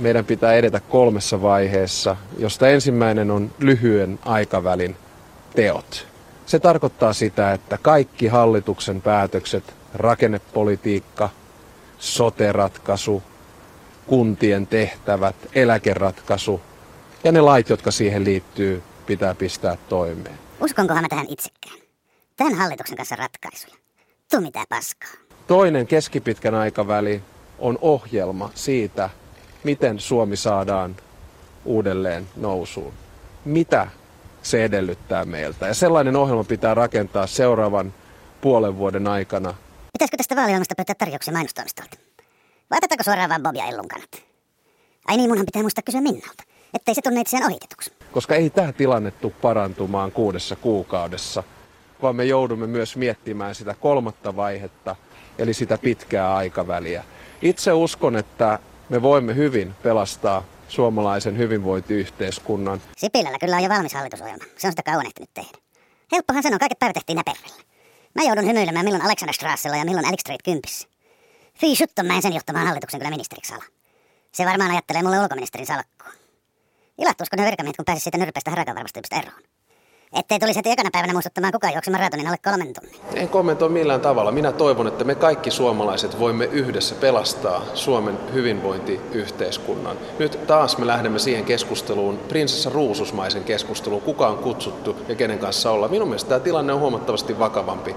meidän pitää edetä kolmessa vaiheessa, josta ensimmäinen on lyhyen aikavälin teot. Se tarkoittaa sitä, että kaikki hallituksen päätökset, rakennepolitiikka, soteratkaisu, kuntien tehtävät, eläkeratkaisu ja ne lait, jotka siihen liittyy, pitää pistää toimeen. Uskonkohan mä tähän itsekään? Tämän hallituksen kanssa ratkaisuja. Tuu mitään paskaa. Toinen keskipitkän aikaväli on ohjelma siitä, miten Suomi saadaan uudelleen nousuun. Mitä se edellyttää meiltä. Ja sellainen ohjelma pitää rakentaa seuraavan puolen vuoden aikana. Pitäisikö tästä vaaliohjelmasta pyytää tarjouksia mainostoimistolta? Vai otetaanko suoraan vaan Bob ja Ellun kannat? Ai niin, munhan pitää muistaa kysyä Minnalta, ettei se tunne itseään ohitetuksi. Koska ei tämä tilanne tule parantumaan kuudessa kuukaudessa, vaan me joudumme myös miettimään sitä kolmatta vaihetta, eli sitä pitkää aikaväliä. Itse uskon, että me voimme hyvin pelastaa suomalaisen hyvinvointiyhteiskunnan. Sipilällä kyllä on jo valmis hallitusohjelma. Se on sitä kauan ehtinyt tehdä. Helppohan sanoa, kaiket päivät tehtiin näperrellä. Mä joudun hymyilemään milloin Alexanderstrassella ja milloin Alex Street kympissä. Fii shutton mä en sen johtamaan hallituksen kyllä ministeriksi ala. Se varmaan ajattelee mulle ulkoministerin salkkua. Ilahtuusko ne virkamiehet, kun pääsis siitä nyrpeästä harakanvarmastyypistä eroon? Ettei tulisi heti ekana päivänä muistuttamaan kukaan juoksi maratonin alle kolmen tunnin. En kommentoi millään tavalla. Minä toivon, että me kaikki suomalaiset voimme yhdessä pelastaa Suomen hyvinvointiyhteiskunnan. Nyt taas me lähdemme siihen keskusteluun, prinsessa Ruususmaisen keskusteluun, kuka on kutsuttu ja kenen kanssa olla. Minun mielestä tämä tilanne on huomattavasti vakavampi.